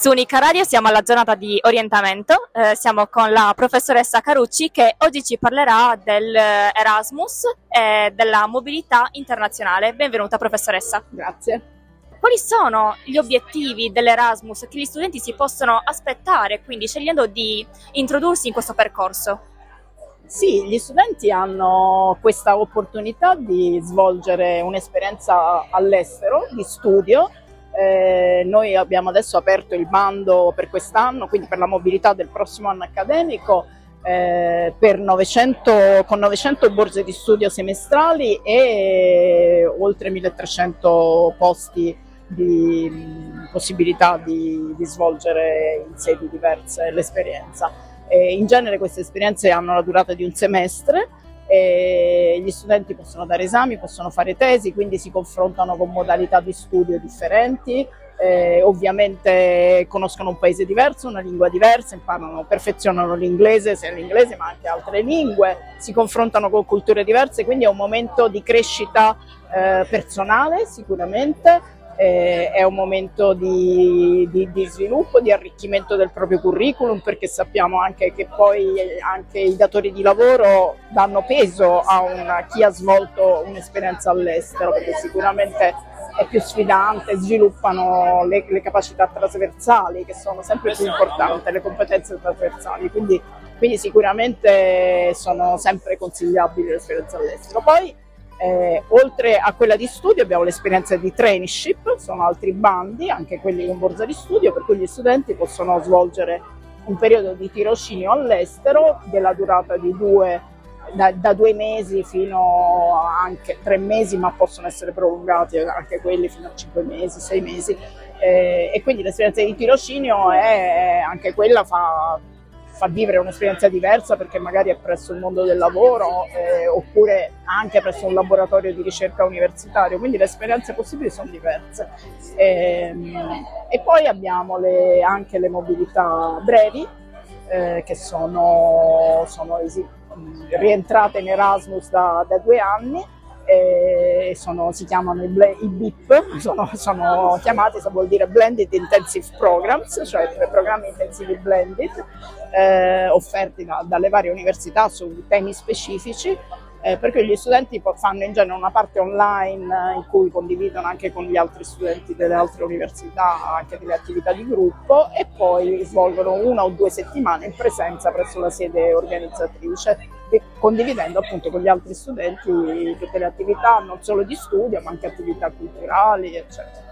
Su Unica Radio siamo alla giornata di orientamento, eh, siamo con la professoressa Carucci che oggi ci parlerà dell'Erasmus e della mobilità internazionale. Benvenuta professoressa. Grazie. Quali sono gli obiettivi dell'Erasmus che gli studenti si possono aspettare, quindi scegliendo di introdursi in questo percorso? Sì, gli studenti hanno questa opportunità di svolgere un'esperienza all'estero di studio eh, noi abbiamo adesso aperto il bando per quest'anno, quindi per la mobilità del prossimo anno accademico, eh, 900, con 900 borse di studio semestrali e oltre 1300 posti di possibilità di, di, svolgere in sedi diverse l'esperienza. Eh, in genere queste esperienze hanno la durata di un semestre e gli studenti possono dare esami, possono fare tesi, quindi si confrontano con modalità di studio differenti, eh, ovviamente conoscono un paese diverso, una lingua diversa, imparano, perfezionano l'inglese, sia l'inglese ma anche altre lingue, si confrontano con culture diverse, quindi è un momento di crescita eh, personale sicuramente eh, è un momento di, di, di, sviluppo, di arricchimento del proprio curriculum perché sappiamo anche che poi anche i datori di lavoro danno peso a una, chi ha svolto un'esperienza all'estero perché sicuramente è più sfidante, sviluppano le, le capacità trasversali che sono sempre più importanti, le competenze trasversali, quindi, quindi sicuramente sono sempre consigliabili le esperienze all'estero. Poi eh, oltre a quella di studio abbiamo l'esperienza di traineeship, sono altri bandi, anche quelli con borsa di studio, per cui gli studenti possono svolgere un periodo di tirocinio all'estero della durata di due, da, da due mesi fino anche tre mesi, ma possono essere prolungati anche quelli fino a cinque mesi, sei mesi. Eh, e quindi l'esperienza di tirocinio è anche quella fa fa vivere un'esperienza diversa perché magari è presso il mondo del lavoro eh, oppure anche presso un laboratorio di ricerca universitario, quindi le esperienze possibili sono diverse. E, ehm, e poi abbiamo le, anche le mobilità brevi eh, che sono, sono esi- rientrate in Erasmus da, da due anni eh, sono, si chiamano i, i BIP, sono, sono, chiamati, vuol dire Blended Intensive Programs, cioè programmi intensivi blended, eh, offerti da, dalle varie università su temi specifici eh, perché gli studenti fanno in genere una parte online in cui condividono anche con gli altri studenti delle altre università anche delle attività di gruppo e poi svolgono una o due settimane in presenza presso la sede organizzatrice, condividendo appunto con gli altri studenti tutte le attività non solo di studio ma anche attività culturali, eccetera.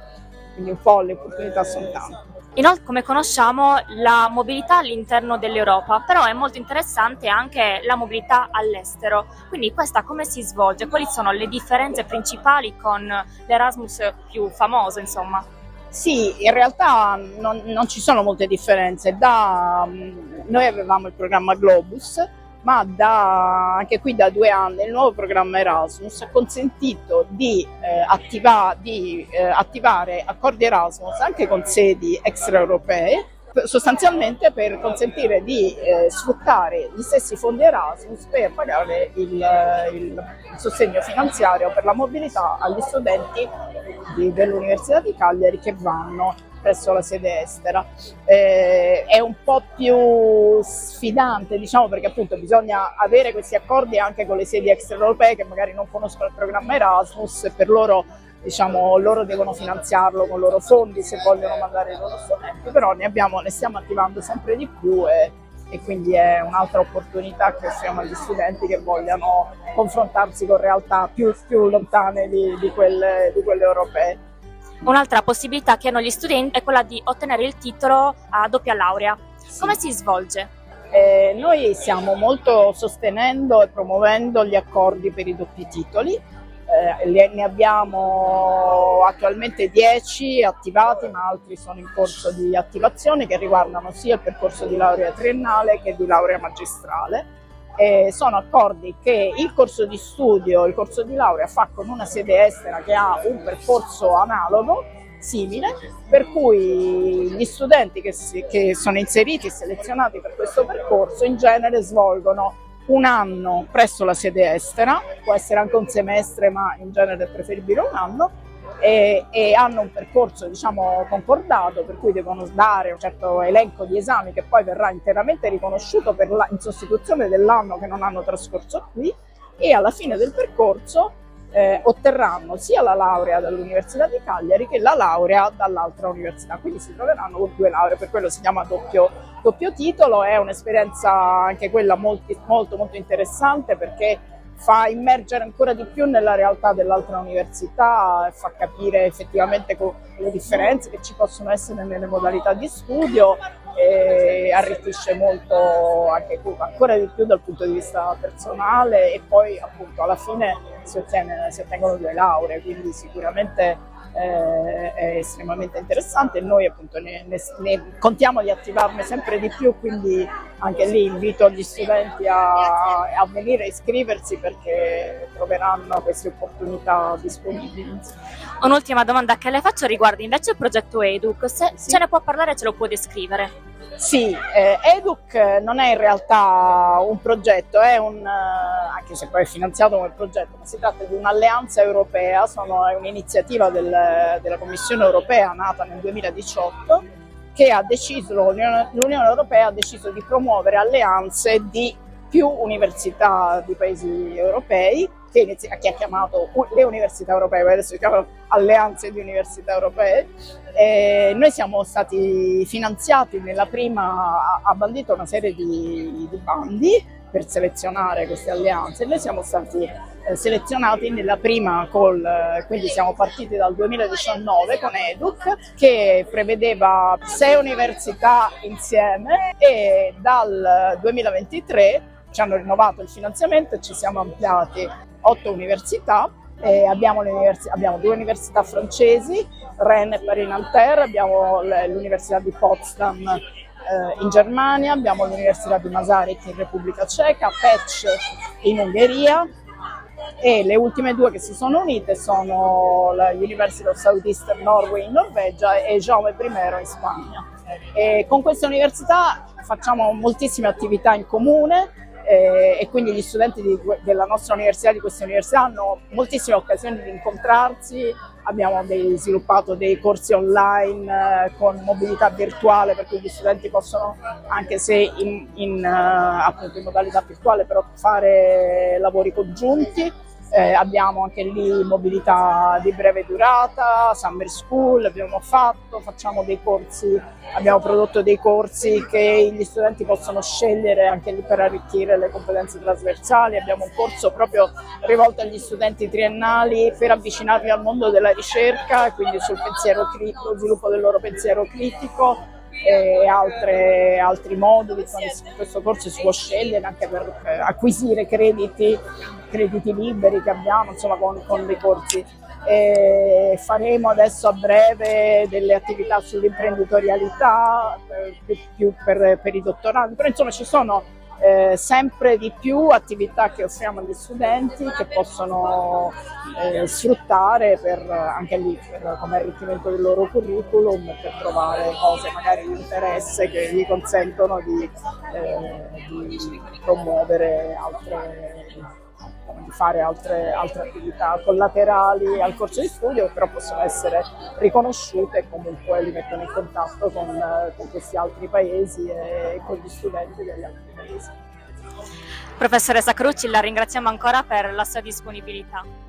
Quindi un po' le opportunità sono tante. Inoltre, come conosciamo, la mobilità all'interno dell'Europa, però è molto interessante anche la mobilità all'estero. Quindi questa come si svolge? Quali sono le differenze principali con l'Erasmus più famoso, insomma? Sì, in realtà non, non ci sono molte differenze. Da, noi avevamo il programma Globus, ma da, anche qui da due anni il nuovo programma Erasmus ha consentito di, eh, attiva, di eh, attivare accordi Erasmus anche con sedi extraeuropee sostanzialmente per consentire di eh, sfruttare gli stessi fondi Erasmus per pagare il, eh, il, sostegno finanziario per la mobilità agli studenti di, dell'Università di Cagliari che vanno presso la sede estera. Eh, è un po' più sfidante, diciamo, perché appunto bisogna avere questi accordi anche con le sedi extraeuropee che magari non conoscono il programma Erasmus e per loro diciamo, loro devono finanziarlo con i loro fondi se vogliono mandare i loro studenti, però ne, abbiamo, ne stiamo attivando sempre di più e, e, quindi è un'altra opportunità che offriamo agli studenti che vogliano confrontarsi con realtà più, più lontane di, di, quelle, di quelle europee. Un'altra possibilità che hanno gli studenti è quella di ottenere il titolo a doppia laurea. Come si svolge? Eh, noi stiamo molto sostenendo e promuovendo gli accordi per i doppi titoli. Eh, ne abbiamo attualmente 10 attivati, ma altri sono in corso di attivazione che riguardano sia il percorso di laurea triennale che di laurea magistrale. Eh, sono accordi che il corso di studio, il corso di laurea fa con una sede estera che ha un percorso analogo, simile, per cui gli studenti che, si, che sono inseriti e selezionati per questo percorso in genere svolgono un anno presso la sede estera, può essere anche un semestre, ma in genere è preferibile un anno, e, e, hanno un percorso diciamo, concordato per cui devono dare un certo elenco di esami che poi verrà interamente riconosciuto la, in sostituzione dell'anno che non hanno trascorso qui e alla fine del percorso eh, otterranno sia la laurea dall'Università di Cagliari che la laurea dall'altra università, quindi si troveranno con due lauree, per quello si chiama doppio, doppio titolo, è un'esperienza anche quella molto molto, molto interessante perché fa immergere ancora di più nella realtà dell'altra università, fa capire effettivamente le differenze che ci possono essere nelle modalità di studio e arricchisce molto anche ancora di più dal punto di vista personale e poi appunto alla fine si, ottiene, si ottengono due lauree, quindi sicuramente eh, è estremamente interessante e noi appunto ne, ne, ne, contiamo di attivarne sempre di più, quindi anche lì invito gli studenti a, a venire a iscriversi perché troveranno queste opportunità disponibili. Un'ultima domanda che le faccio riguarda invece il progetto Educ, se sì. ce ne può parlare ce lo può descrivere? Sì, eh, Educ non è in realtà un progetto, è un, eh, anche se poi è finanziato come progetto, ma si tratta di un'alleanza europea, sono, è un'iniziativa del, della Commissione europea nata nel 2018 che ha deciso, l'Unione Europea ha deciso di promuovere alleanze di più università di paesi europei che, inizia, che ha chiamato le università europee, adesso si chiamano alleanze di università europee. E noi siamo stati finanziati nella prima, ha bandito una serie di, di bandi per selezionare queste alleanze noi siamo stati eh, selezionati nella prima call, quindi siamo partiti dal 2019 con Educ che prevedeva sei università insieme e dal 2023 ci hanno rinnovato il finanziamento e ci siamo ampliati otto università. Abbiamo, abbiamo, due università francesi, Rennes e Paris-Nanterre, abbiamo l'Università di Potsdam eh, in Germania, abbiamo l'Università di Masaryk in Repubblica Ceca, Pech in Ungheria e le ultime due che si sono unite sono la University of Southeastern Norway in Norvegia e Jaume I in Spagna. E con queste università facciamo moltissime attività in comune, eh, e quindi gli studenti di, della nostra università, di questa università, hanno moltissime occasioni di incontrarsi, abbiamo dei, sviluppato dei corsi online eh, con mobilità virtuale per cui gli studenti possono, anche se in, in, uh, appunto in modalità virtuale, però fare lavori congiunti eh, abbiamo anche lì mobilità di breve durata, summer school abbiamo fatto, facciamo dei corsi, abbiamo prodotto dei corsi che gli studenti possono scegliere anche lì per arricchire le competenze trasversali, abbiamo un corso proprio rivolto agli studenti triennali per avvicinarli al mondo della ricerca, quindi sul pensiero critico, sviluppo del loro pensiero critico e altre, altri moduli. Questo corso si può scegliere anche per acquisire crediti, crediti liberi che abbiamo insomma, con, con dei corsi. E faremo adesso a breve delle attività sull'imprenditorialità eh, più, più per, per i dottorandi, però insomma ci sono eh, sempre di più attività che offriamo agli studenti che possono eh, sfruttare per, anche lì per, come arricchimento del loro curriculum per trovare cose magari di interesse che gli consentono di, eh, di promuovere altre di fare altre, altre, attività collaterali al corso di studio, però possono essere riconosciute e comunque li mettono in contatto con, con questi altri paesi e con gli studenti degli altri paesi. Professoressa Crucci, la ringraziamo ancora per la sua disponibilità.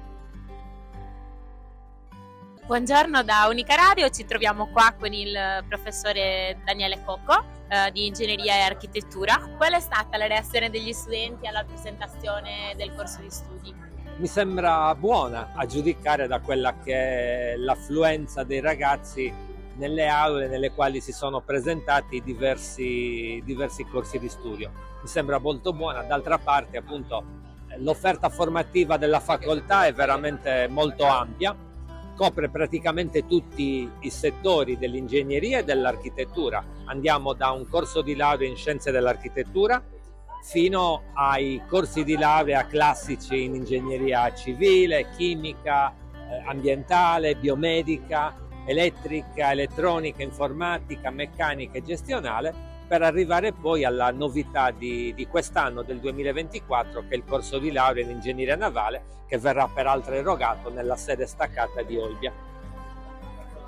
Buongiorno da Unica Radio, ci troviamo qua con il professore Daniele Cocco eh, di Ingegneria e Architettura. Qual è stata la reazione degli studenti alla presentazione del corso di studi? Mi sembra buona a giudicare da quella che è l'affluenza dei ragazzi nelle aule nelle quali si sono presentati diversi, diversi corsi di studio. Mi sembra molto buona, d'altra parte appunto l'offerta formativa della facoltà è veramente molto ampia copre praticamente tutti i settori dell'ingegneria e dell'architettura. Andiamo da un corso di laurea in scienze dell'architettura fino ai corsi di laurea classici in ingegneria civile, chimica, eh, ambientale, biomedica, elettrica, elettronica, informatica, meccanica e gestionale per arrivare poi alla novità di, di, quest'anno, del 2024, che è il corso di laurea in ingegneria navale, che verrà peraltro erogato nella sede staccata di Olbia.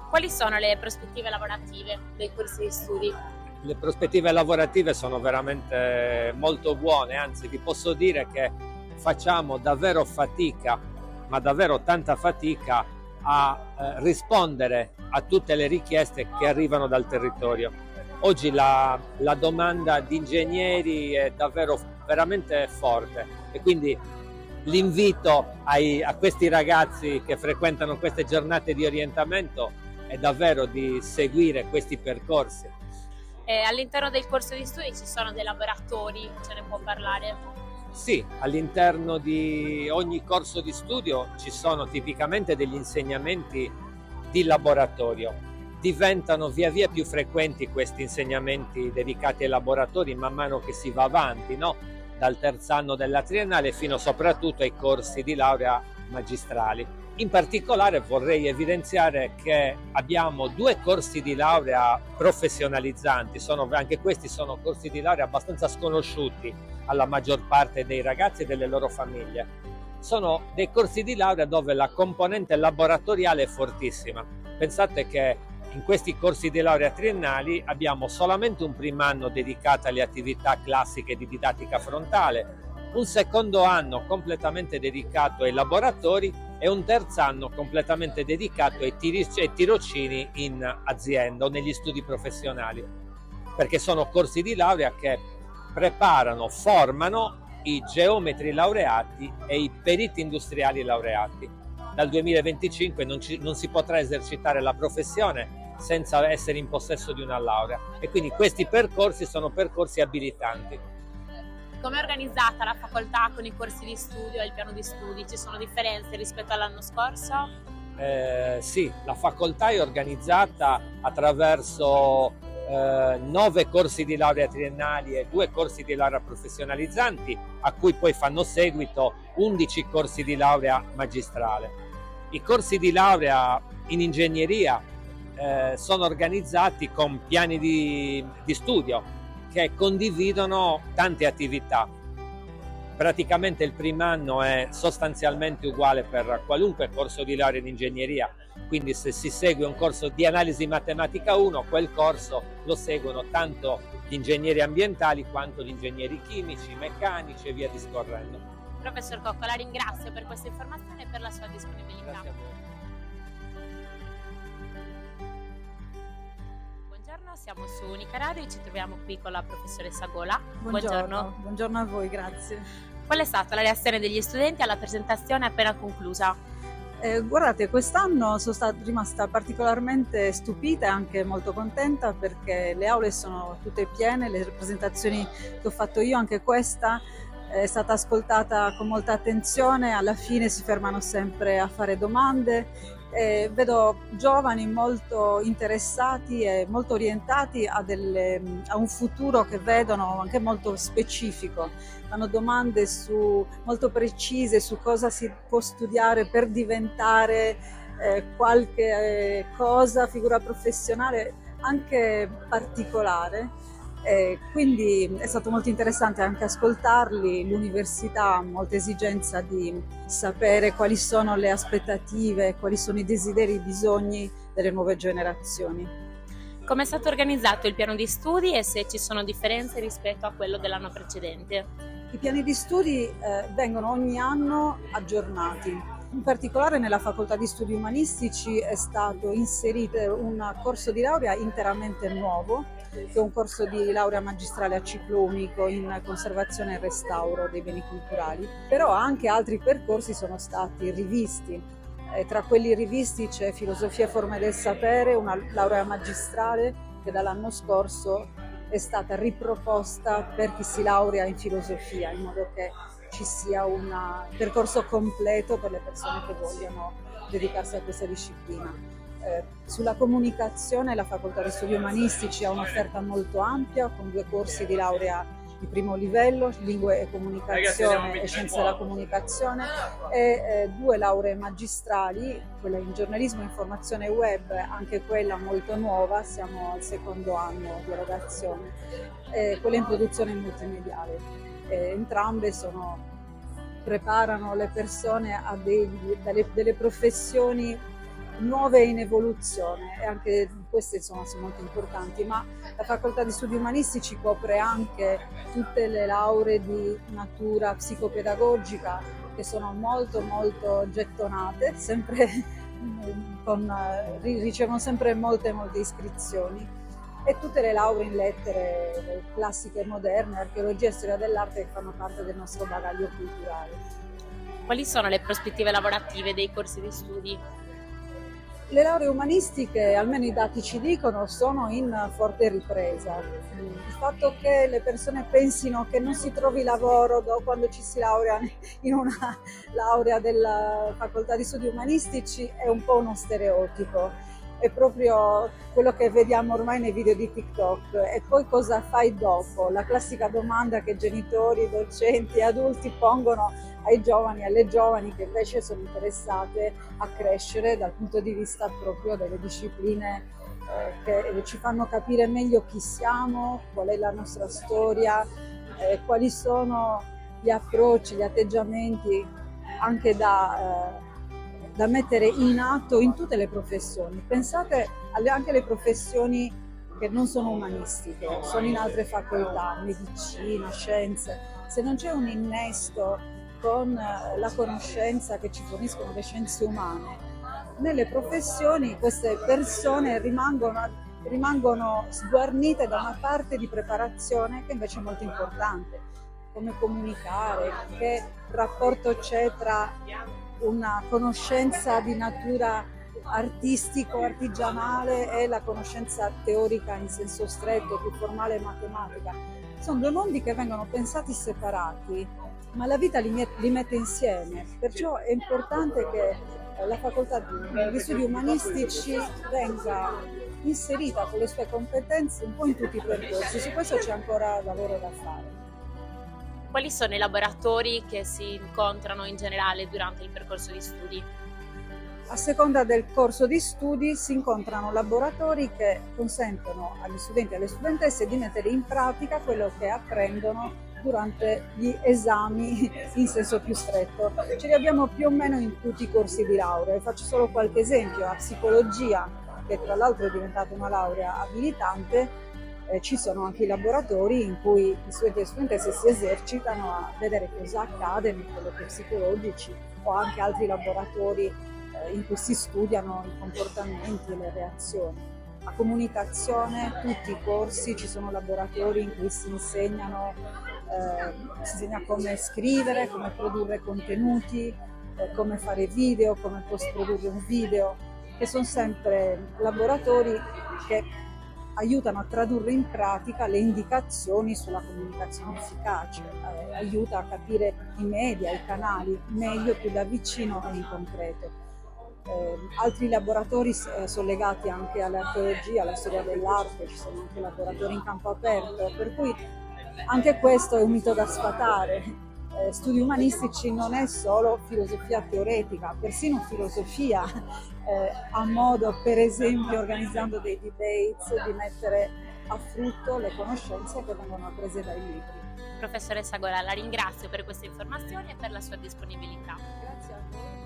Quali sono le prospettive lavorative dei corsi di studi? Le prospettive lavorative sono veramente molto buone, anzi vi posso dire che facciamo davvero fatica, ma davvero tanta fatica a eh, rispondere a tutte le richieste che arrivano dal territorio oggi la, la domanda di ingegneri è davvero veramente forte e quindi l'invito ai, a questi ragazzi che frequentano queste giornate di orientamento è davvero di seguire questi percorsi. E all'interno del corso di studi ci sono dei laboratori, ce ne può parlare? Sì, all'interno di ogni corso di studio ci sono tipicamente degli insegnamenti di laboratorio diventano via via più frequenti questi insegnamenti dedicati ai laboratori man mano che si va avanti, no? dal terzo anno della triennale fino soprattutto ai corsi di laurea magistrali. In particolare vorrei evidenziare che abbiamo due corsi di laurea professionalizzanti, sono, anche questi sono corsi di laurea abbastanza sconosciuti alla maggior parte dei ragazzi e delle loro famiglie. Sono dei corsi di laurea dove la componente laboratoriale è fortissima. Pensate che in questi corsi di laurea triennali abbiamo solamente un primo anno dedicato alle attività classiche di didattica frontale, un secondo anno completamente dedicato ai laboratori e un terzo anno completamente dedicato ai, tirocini in azienda o negli studi professionali, perché sono corsi di laurea che preparano, formano i geometri laureati e i periti industriali laureati dal 2025 non, ci, non si potrà esercitare la professione senza essere in possesso di una laurea e quindi questi percorsi sono percorsi abilitanti. Come è organizzata la facoltà con i corsi di studio e il piano di studi? Ci sono differenze rispetto all'anno scorso? Eh, sì, la facoltà è organizzata attraverso eh, nove corsi di laurea triennali e due corsi di laurea professionalizzanti, a cui poi fanno seguito 11 corsi di laurea magistrale. I corsi di laurea in ingegneria eh, sono organizzati con piani di, di studio che condividono tante attività. Praticamente il primo anno è sostanzialmente uguale per qualunque corso di laurea in ingegneria, quindi se si segue un corso di analisi matematica 1, quel corso lo seguono tanto gli ingegneri ambientali quanto gli ingegneri chimici, meccanici e via discorrendo. Professor Cocco, la ringrazio per questa informazione e per la sua disponibilità. Buongiorno, siamo su Unica Radio e ci troviamo qui con la professoressa Gola. Buongiorno. Buongiorno, Buongiorno a voi, grazie. Qual è stata la reazione degli studenti alla presentazione appena conclusa? Eh, guardate, quest'anno sono stata rimasta particolarmente stupita e anche molto contenta perché le aule sono tutte piene, le presentazioni che ho fatto io, anche questa, è stata ascoltata con molta attenzione, alla fine si fermano sempre a fare domande. Eh, vedo giovani molto interessati e molto orientati a, delle, a, un futuro che vedono anche molto specifico. Fanno domande su, molto precise su cosa si può studiare per diventare eh, qualche eh, cosa, figura professionale anche particolare e quindi è stato molto interessante anche ascoltarli, l'università ha molta esigenza di sapere quali sono le aspettative, quali sono i desideri, i bisogni delle nuove generazioni. Come è stato organizzato il piano di studi e se ci sono differenze rispetto a quello dell'anno precedente? I piani di studi eh, vengono ogni anno aggiornati. In particolare nella facoltà di studi umanistici è stato inserito un corso di laurea interamente nuovo che è un corso di laurea magistrale a ciclo unico in conservazione e restauro dei beni culturali, però anche altri percorsi sono stati rivisti. Eh, tra quelli rivisti c'è filosofia e forme del sapere, una laurea magistrale che dall'anno scorso è stata riproposta per chi si laurea in filosofia, in modo che ci sia un percorso completo per le persone che vogliono dedicarsi a questa disciplina. Eh, sulla comunicazione la facoltà di studi umanistici ha un'offerta molto ampia con due corsi di laurea di primo livello, lingue e comunicazione e scienze della comunicazione e eh, due lauree magistrali, quella in giornalismo e informazione web, anche quella molto nuova, siamo al secondo anno di erogazione, e quella in produzione multimediale. E entrambe sono, preparano le persone a dei, delle, delle professioni nuove in evoluzione e anche queste insomma, sono molto importanti, ma la facoltà di studi umanistici copre anche tutte le lauree di natura psicopedagogica che sono molto molto gettonate, sempre con, ricevono sempre molte molte iscrizioni e tutte le lauree in lettere classiche e moderne, archeologia e storia dell'arte che fanno parte del nostro bagaglio culturale. Quali sono le prospettive lavorative dei corsi di studi? Le lauree umanistiche, almeno i dati ci dicono, sono in forte ripresa. Il fatto che le persone pensino che non si trovi lavoro quando ci si laurea in una laurea della facoltà di studi umanistici è un po' uno stereotipo è proprio quello che vediamo ormai nei video di TikTok. E poi cosa fai dopo? La classica domanda che genitori, docenti, adulti pongono ai giovani, alle giovani che invece sono interessate a crescere dal punto di vista proprio delle discipline eh, che ci fanno capire meglio chi siamo, qual è la nostra storia, eh, quali sono gli approcci, gli atteggiamenti anche da... Eh, da mettere in atto in tutte le professioni. Pensate alle, anche alle professioni che non sono umanistiche, sono in altre facoltà, medicina, scienze. Se non c'è un innesto con eh, la conoscenza che ci forniscono le scienze umane, nelle professioni queste persone rimangono, rimangono sguarnite da una parte di preparazione che invece è molto importante, come comunicare, che rapporto c'è tra una conoscenza di natura artistico, artigianale e la conoscenza teorica in senso stretto, più formale e matematica. Sono due mondi che vengono pensati separati, ma la vita li, li mette insieme, perciò è importante che eh, la facoltà di studi umanistici venga inserita con le sue competenze un po' in tutti i percorsi, su questo c'è ancora lavoro da fare. Quali sono i laboratori che si incontrano in generale durante il percorso di studi? A seconda del corso di studi si incontrano laboratori che consentono agli studenti e alle studentesse di mettere in pratica quello che apprendono durante gli esami in senso più stretto. Ce li abbiamo più o meno in tutti i corsi di laurea. Faccio solo qualche esempio. A psicologia, che tra l'altro è diventata una laurea abilitante, eh, ci sono anche i laboratori in cui gli studenti e le studentesse si esercitano a vedere cosa accade nei colloqui psicologici o anche altri laboratori eh, in cui si studiano i comportamenti e le reazioni. A comunicazione, tutti i corsi, ci sono laboratori in cui si insegnano, eh, si insegna come scrivere, come produrre contenuti, eh, come fare video, come post produrre un video, che sono sempre laboratori che aiutano a tradurre in pratica le indicazioni sulla comunicazione efficace, eh, aiuta a capire i media, i canali meglio, più da vicino e in concreto. Eh, altri laboratori eh, sono legati anche all'archeologia, alla storia dell'arte, ci sono anche laboratori in campo aperto, per cui anche questo è un mito da sfatare. Eh, studi umanistici non è solo filosofia teoretica, persino filosofia eh, a modo, per esempio, organizzando dei debates, di mettere a frutto le conoscenze che vengono apprese dai libri. Professoressa Gola, la ringrazio per queste informazioni e per la sua disponibilità. Grazie a voi.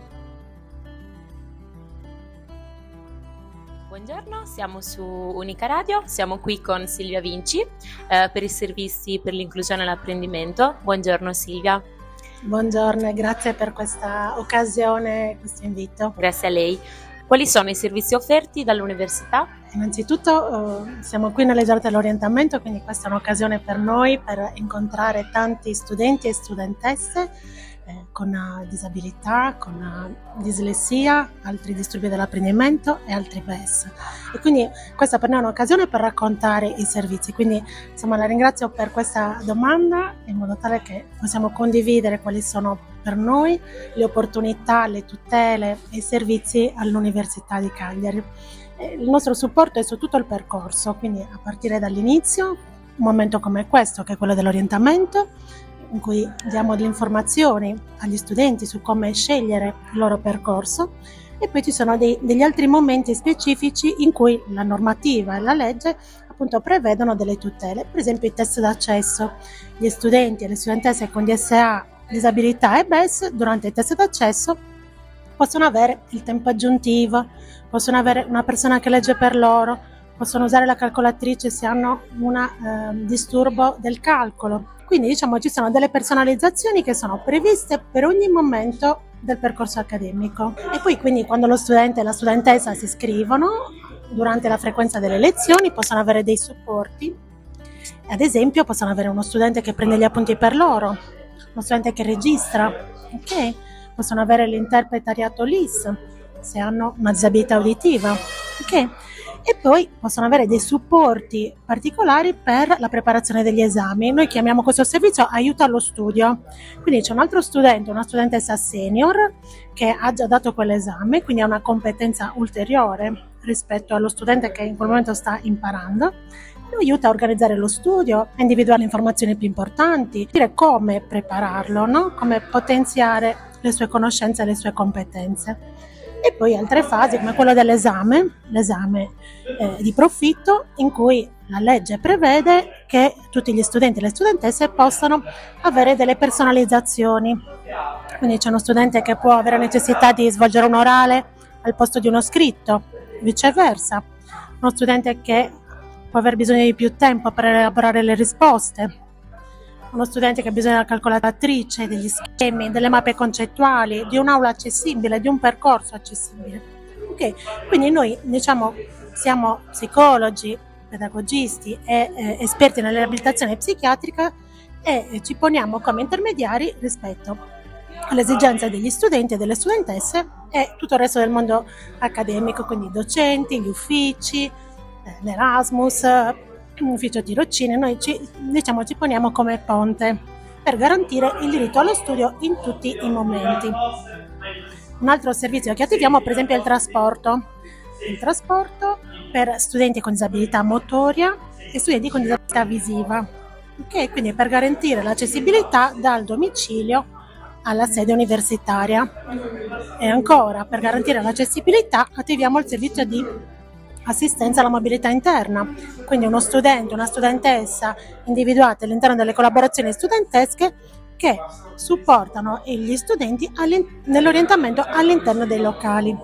Buongiorno, siamo su Unica Radio, siamo qui con Silvia Vinci eh, per i servizi per l'inclusione e l'apprendimento. Buongiorno Silvia. Buongiorno e grazie per questa occasione, questo invito. Grazie a lei. Quali sono i servizi offerti dall'università? Innanzitutto eh, siamo qui nelle giornate dell'orientamento, quindi questa è un'occasione per noi per incontrare tanti studenti e studentesse eh, con eh, disabilità, con eh, dislessia, altri disturbi dell'apprendimento e altri BES. E quindi questa per noi è un'occasione per raccontare i servizi. Quindi insomma la ringrazio per questa domanda in modo tale che possiamo condividere quali sono per noi le opportunità, le tutele e i servizi all'Università di Cagliari. Il nostro supporto è su tutto il percorso, quindi a partire dall'inizio un momento come questo, che è quello dell'orientamento, in cui diamo delle informazioni agli studenti su come scegliere il loro percorso e poi ci sono dei, degli altri momenti specifici in cui la normativa e la legge appunto prevedono delle tutele, per esempio i test d'accesso. Gli studenti e le studentesse con DSA, disabilità e BES durante i test d'accesso possono avere il tempo aggiuntivo, possono avere una persona che legge per loro, possono usare la calcolatrice se hanno un eh, disturbo del calcolo. Quindi diciamo ci sono delle personalizzazioni che sono previste per ogni momento del percorso accademico. E poi quindi quando lo studente e la studentessa si iscrivono, durante la frequenza delle lezioni possono avere dei supporti. Ad esempio possono avere uno studente che prende gli appunti per loro, uno studente che registra, ok? Possono avere l'interpretariato LIS se hanno una disabilità uditiva, ok? E poi possono avere dei supporti particolari per la preparazione degli esami. Noi chiamiamo questo servizio aiuto allo studio. Quindi c'è un altro studente, una studentessa senior che ha già dato quell'esame, quindi ha una competenza ulteriore rispetto allo studente che in quel momento sta imparando. Lo aiuta a organizzare lo studio, a individuare le informazioni più importanti, dire come prepararlo, no? come potenziare le sue conoscenze e le sue competenze e poi altre fasi come quello dell'esame, l'esame eh, di profitto in cui la legge prevede che tutti gli studenti e le studentesse possano avere delle personalizzazioni. Quindi c'è uno studente che può avere necessità di svolgere un orale al posto di uno scritto, viceversa. Uno studente che può aver bisogno di più tempo per elaborare le risposte, uno studente che ha bisogno della calcolatrice, degli schemi, delle mappe concettuali, di un'aula accessibile, di un percorso accessibile. Ok, quindi noi diciamo siamo psicologi, pedagogisti e eh, esperti nella riabilitazione psichiatrica e eh, ci poniamo come intermediari rispetto alle esigenze degli studenti e delle studentesse e tutto il resto del mondo accademico, quindi i docenti, gli uffici, eh, l'Erasmus, un ufficio tirocini, noi ci, diciamo, ci poniamo come ponte per garantire il diritto allo studio in tutti i momenti. Un altro servizio che attiviamo per esempio è il trasporto. Il trasporto per studenti con disabilità motoria e studenti con disabilità visiva. Okay? Quindi per garantire l'accessibilità dal domicilio alla sede universitaria. E ancora, per garantire l'accessibilità attiviamo il servizio di assistenza alla mobilità interna, quindi uno studente, una studentessa individuati all'interno delle collaborazioni studentesche che supportano gli studenti nell'orientamento all'interno dei locali.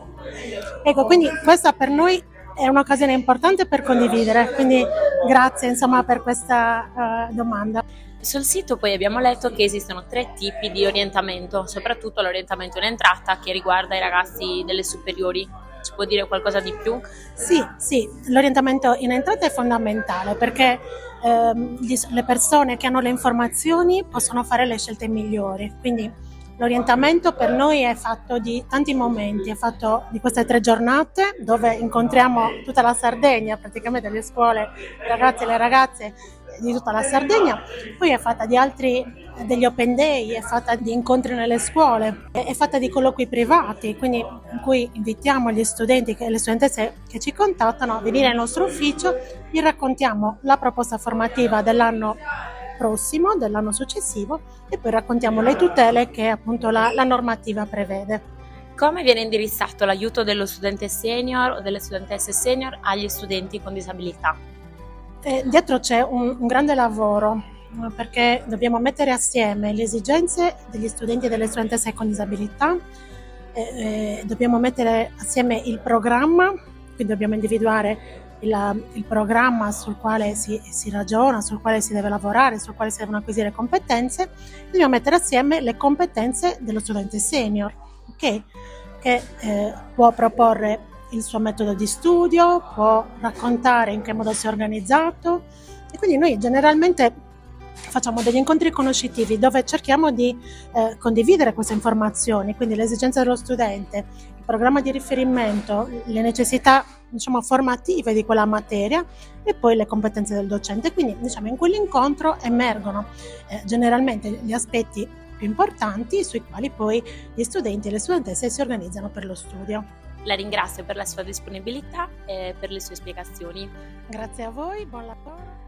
Ecco, quindi questa per noi è un'occasione importante per condividere, quindi grazie insomma per questa uh, domanda. Sul sito poi abbiamo letto che esistono tre tipi di orientamento, soprattutto l'orientamento in entrata che riguarda i ragazzi delle superiori ci può dire qualcosa di più? Sì, sì, l'orientamento in entrata è fondamentale perché ehm, le persone che hanno le informazioni possono fare le scelte migliori. Quindi l'orientamento per noi è fatto di tanti momenti, è fatto di queste tre giornate dove incontriamo tutta la Sardegna, praticamente le scuole, i ragazzi e le ragazze di tutta la Sardegna, poi è fatta di altri degli open day, è fatta di incontri nelle scuole, è fatta di colloqui privati, quindi in cui invitiamo gli studenti e le studentesse che ci contattano a venire al nostro ufficio, gli raccontiamo la proposta formativa dell'anno prossimo, dell'anno successivo e poi raccontiamo le tutele che appunto la, la normativa prevede. Come viene indirizzato l'aiuto dello studente senior o delle studentesse senior agli studenti con disabilità? Eh, dietro c'è un, un grande lavoro perché dobbiamo mettere assieme le esigenze degli studenti e delle studentesse con disabilità, eh, dobbiamo mettere assieme il programma, quindi dobbiamo individuare il, il programma sul quale si, si, ragiona, sul quale si deve lavorare, sul quale si devono acquisire competenze, dobbiamo mettere assieme le competenze dello studente senior, okay? che eh, può proporre il suo metodo di studio, può raccontare in che modo si è organizzato e quindi noi generalmente facciamo degli incontri conoscitivi dove cerchiamo di eh, condividere queste informazioni, quindi le esigenze dello studente, il programma di riferimento, le necessità diciamo, formative di quella materia e poi le competenze del docente. Quindi diciamo, in quell'incontro emergono eh, generalmente gli aspetti più importanti sui quali poi gli studenti e le studentesse si organizzano per lo studio. La ringrazio per la sua disponibilità e per le sue spiegazioni. Grazie a voi, buon lavoro.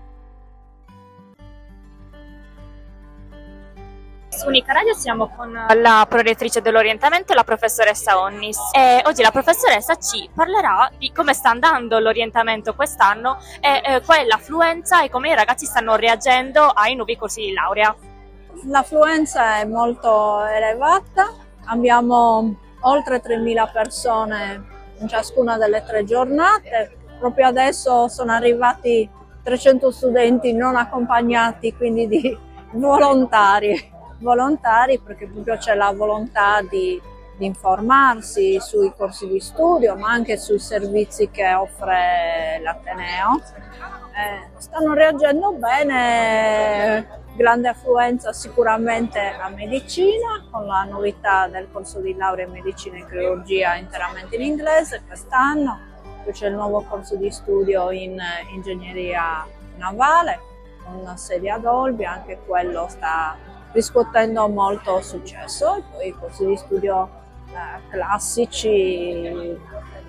Su Unica Radio siamo con la prorettrice dell'orientamento, la professoressa Onnis. E oggi la professoressa ci parlerà di come sta andando l'orientamento quest'anno e eh, qual è l'affluenza e come i ragazzi stanno reagendo ai nuovi corsi di laurea. L'affluenza è molto elevata, abbiamo oltre 3.000 persone in ciascuna delle tre giornate. Proprio adesso sono arrivati 300 studenti non accompagnati, quindi di volontari, volontari perché proprio c'è la volontà di, di informarsi sui corsi di studio, ma anche sui servizi che offre l'Ateneo. Eh, stanno reagendo bene, grande affluenza sicuramente a medicina, con la novità del corso di laurea in medicina e chirurgia interamente in inglese quest'anno, poi c'è il nuovo corso di studio in ingegneria navale con sede ad Olbia, anche quello sta riscuotendo molto successo e poi i corsi di studio eh, classici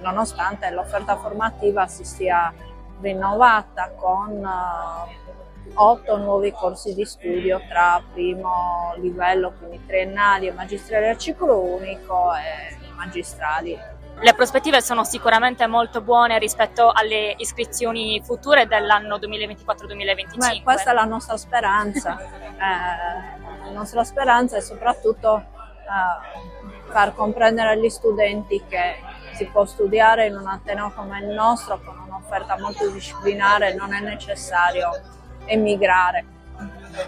nonostante l'offerta formativa si sia rinnovata con eh, otto nuovi corsi di studio tra primo livello, quindi triennali e magistrali al ciclo unico e magistrali le prospettive sono sicuramente molto buone rispetto alle iscrizioni future dell'anno 2024-2025. Beh, questa è la nostra speranza, eh, la nostra speranza è soprattutto eh, far comprendere agli studenti che si può studiare in un ateneo come il nostro con un'offerta molto disciplinare, non è necessario emigrare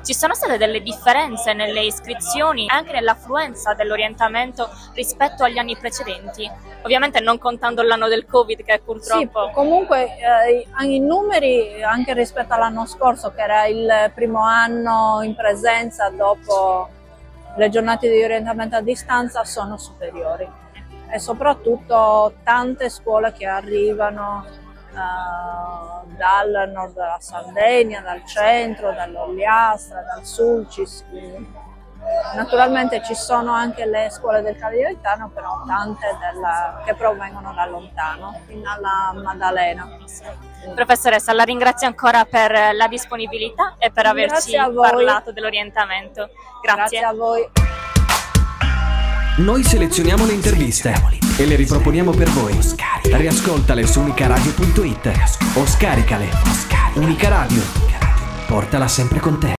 ci sono state delle differenze nelle iscrizioni e anche nell'affluenza dell'orientamento rispetto agli anni precedenti? Ovviamente non contando l'anno del Covid che purtroppo... Sì, comunque eh, i numeri anche rispetto all'anno scorso che era il primo anno in presenza dopo le giornate di orientamento a distanza sono superiori e soprattutto tante scuole che arrivano uh, dal nord della Sardegna, dal centro, dall'Orliastra, dal Sulcis. Quindi. Naturalmente ci sono anche le scuole del Cagliaritano, però tante della, che provengono da lontano, fino alla Maddalena. Professoressa, la ringrazio ancora per la disponibilità e per averci parlato dell'orientamento. Grazie. Grazie a voi. Noi selezioniamo le interviste e le riproponiamo per voi. Riascoltale su unicaradio.it o scaricale. Unica Radio. Portala sempre con te.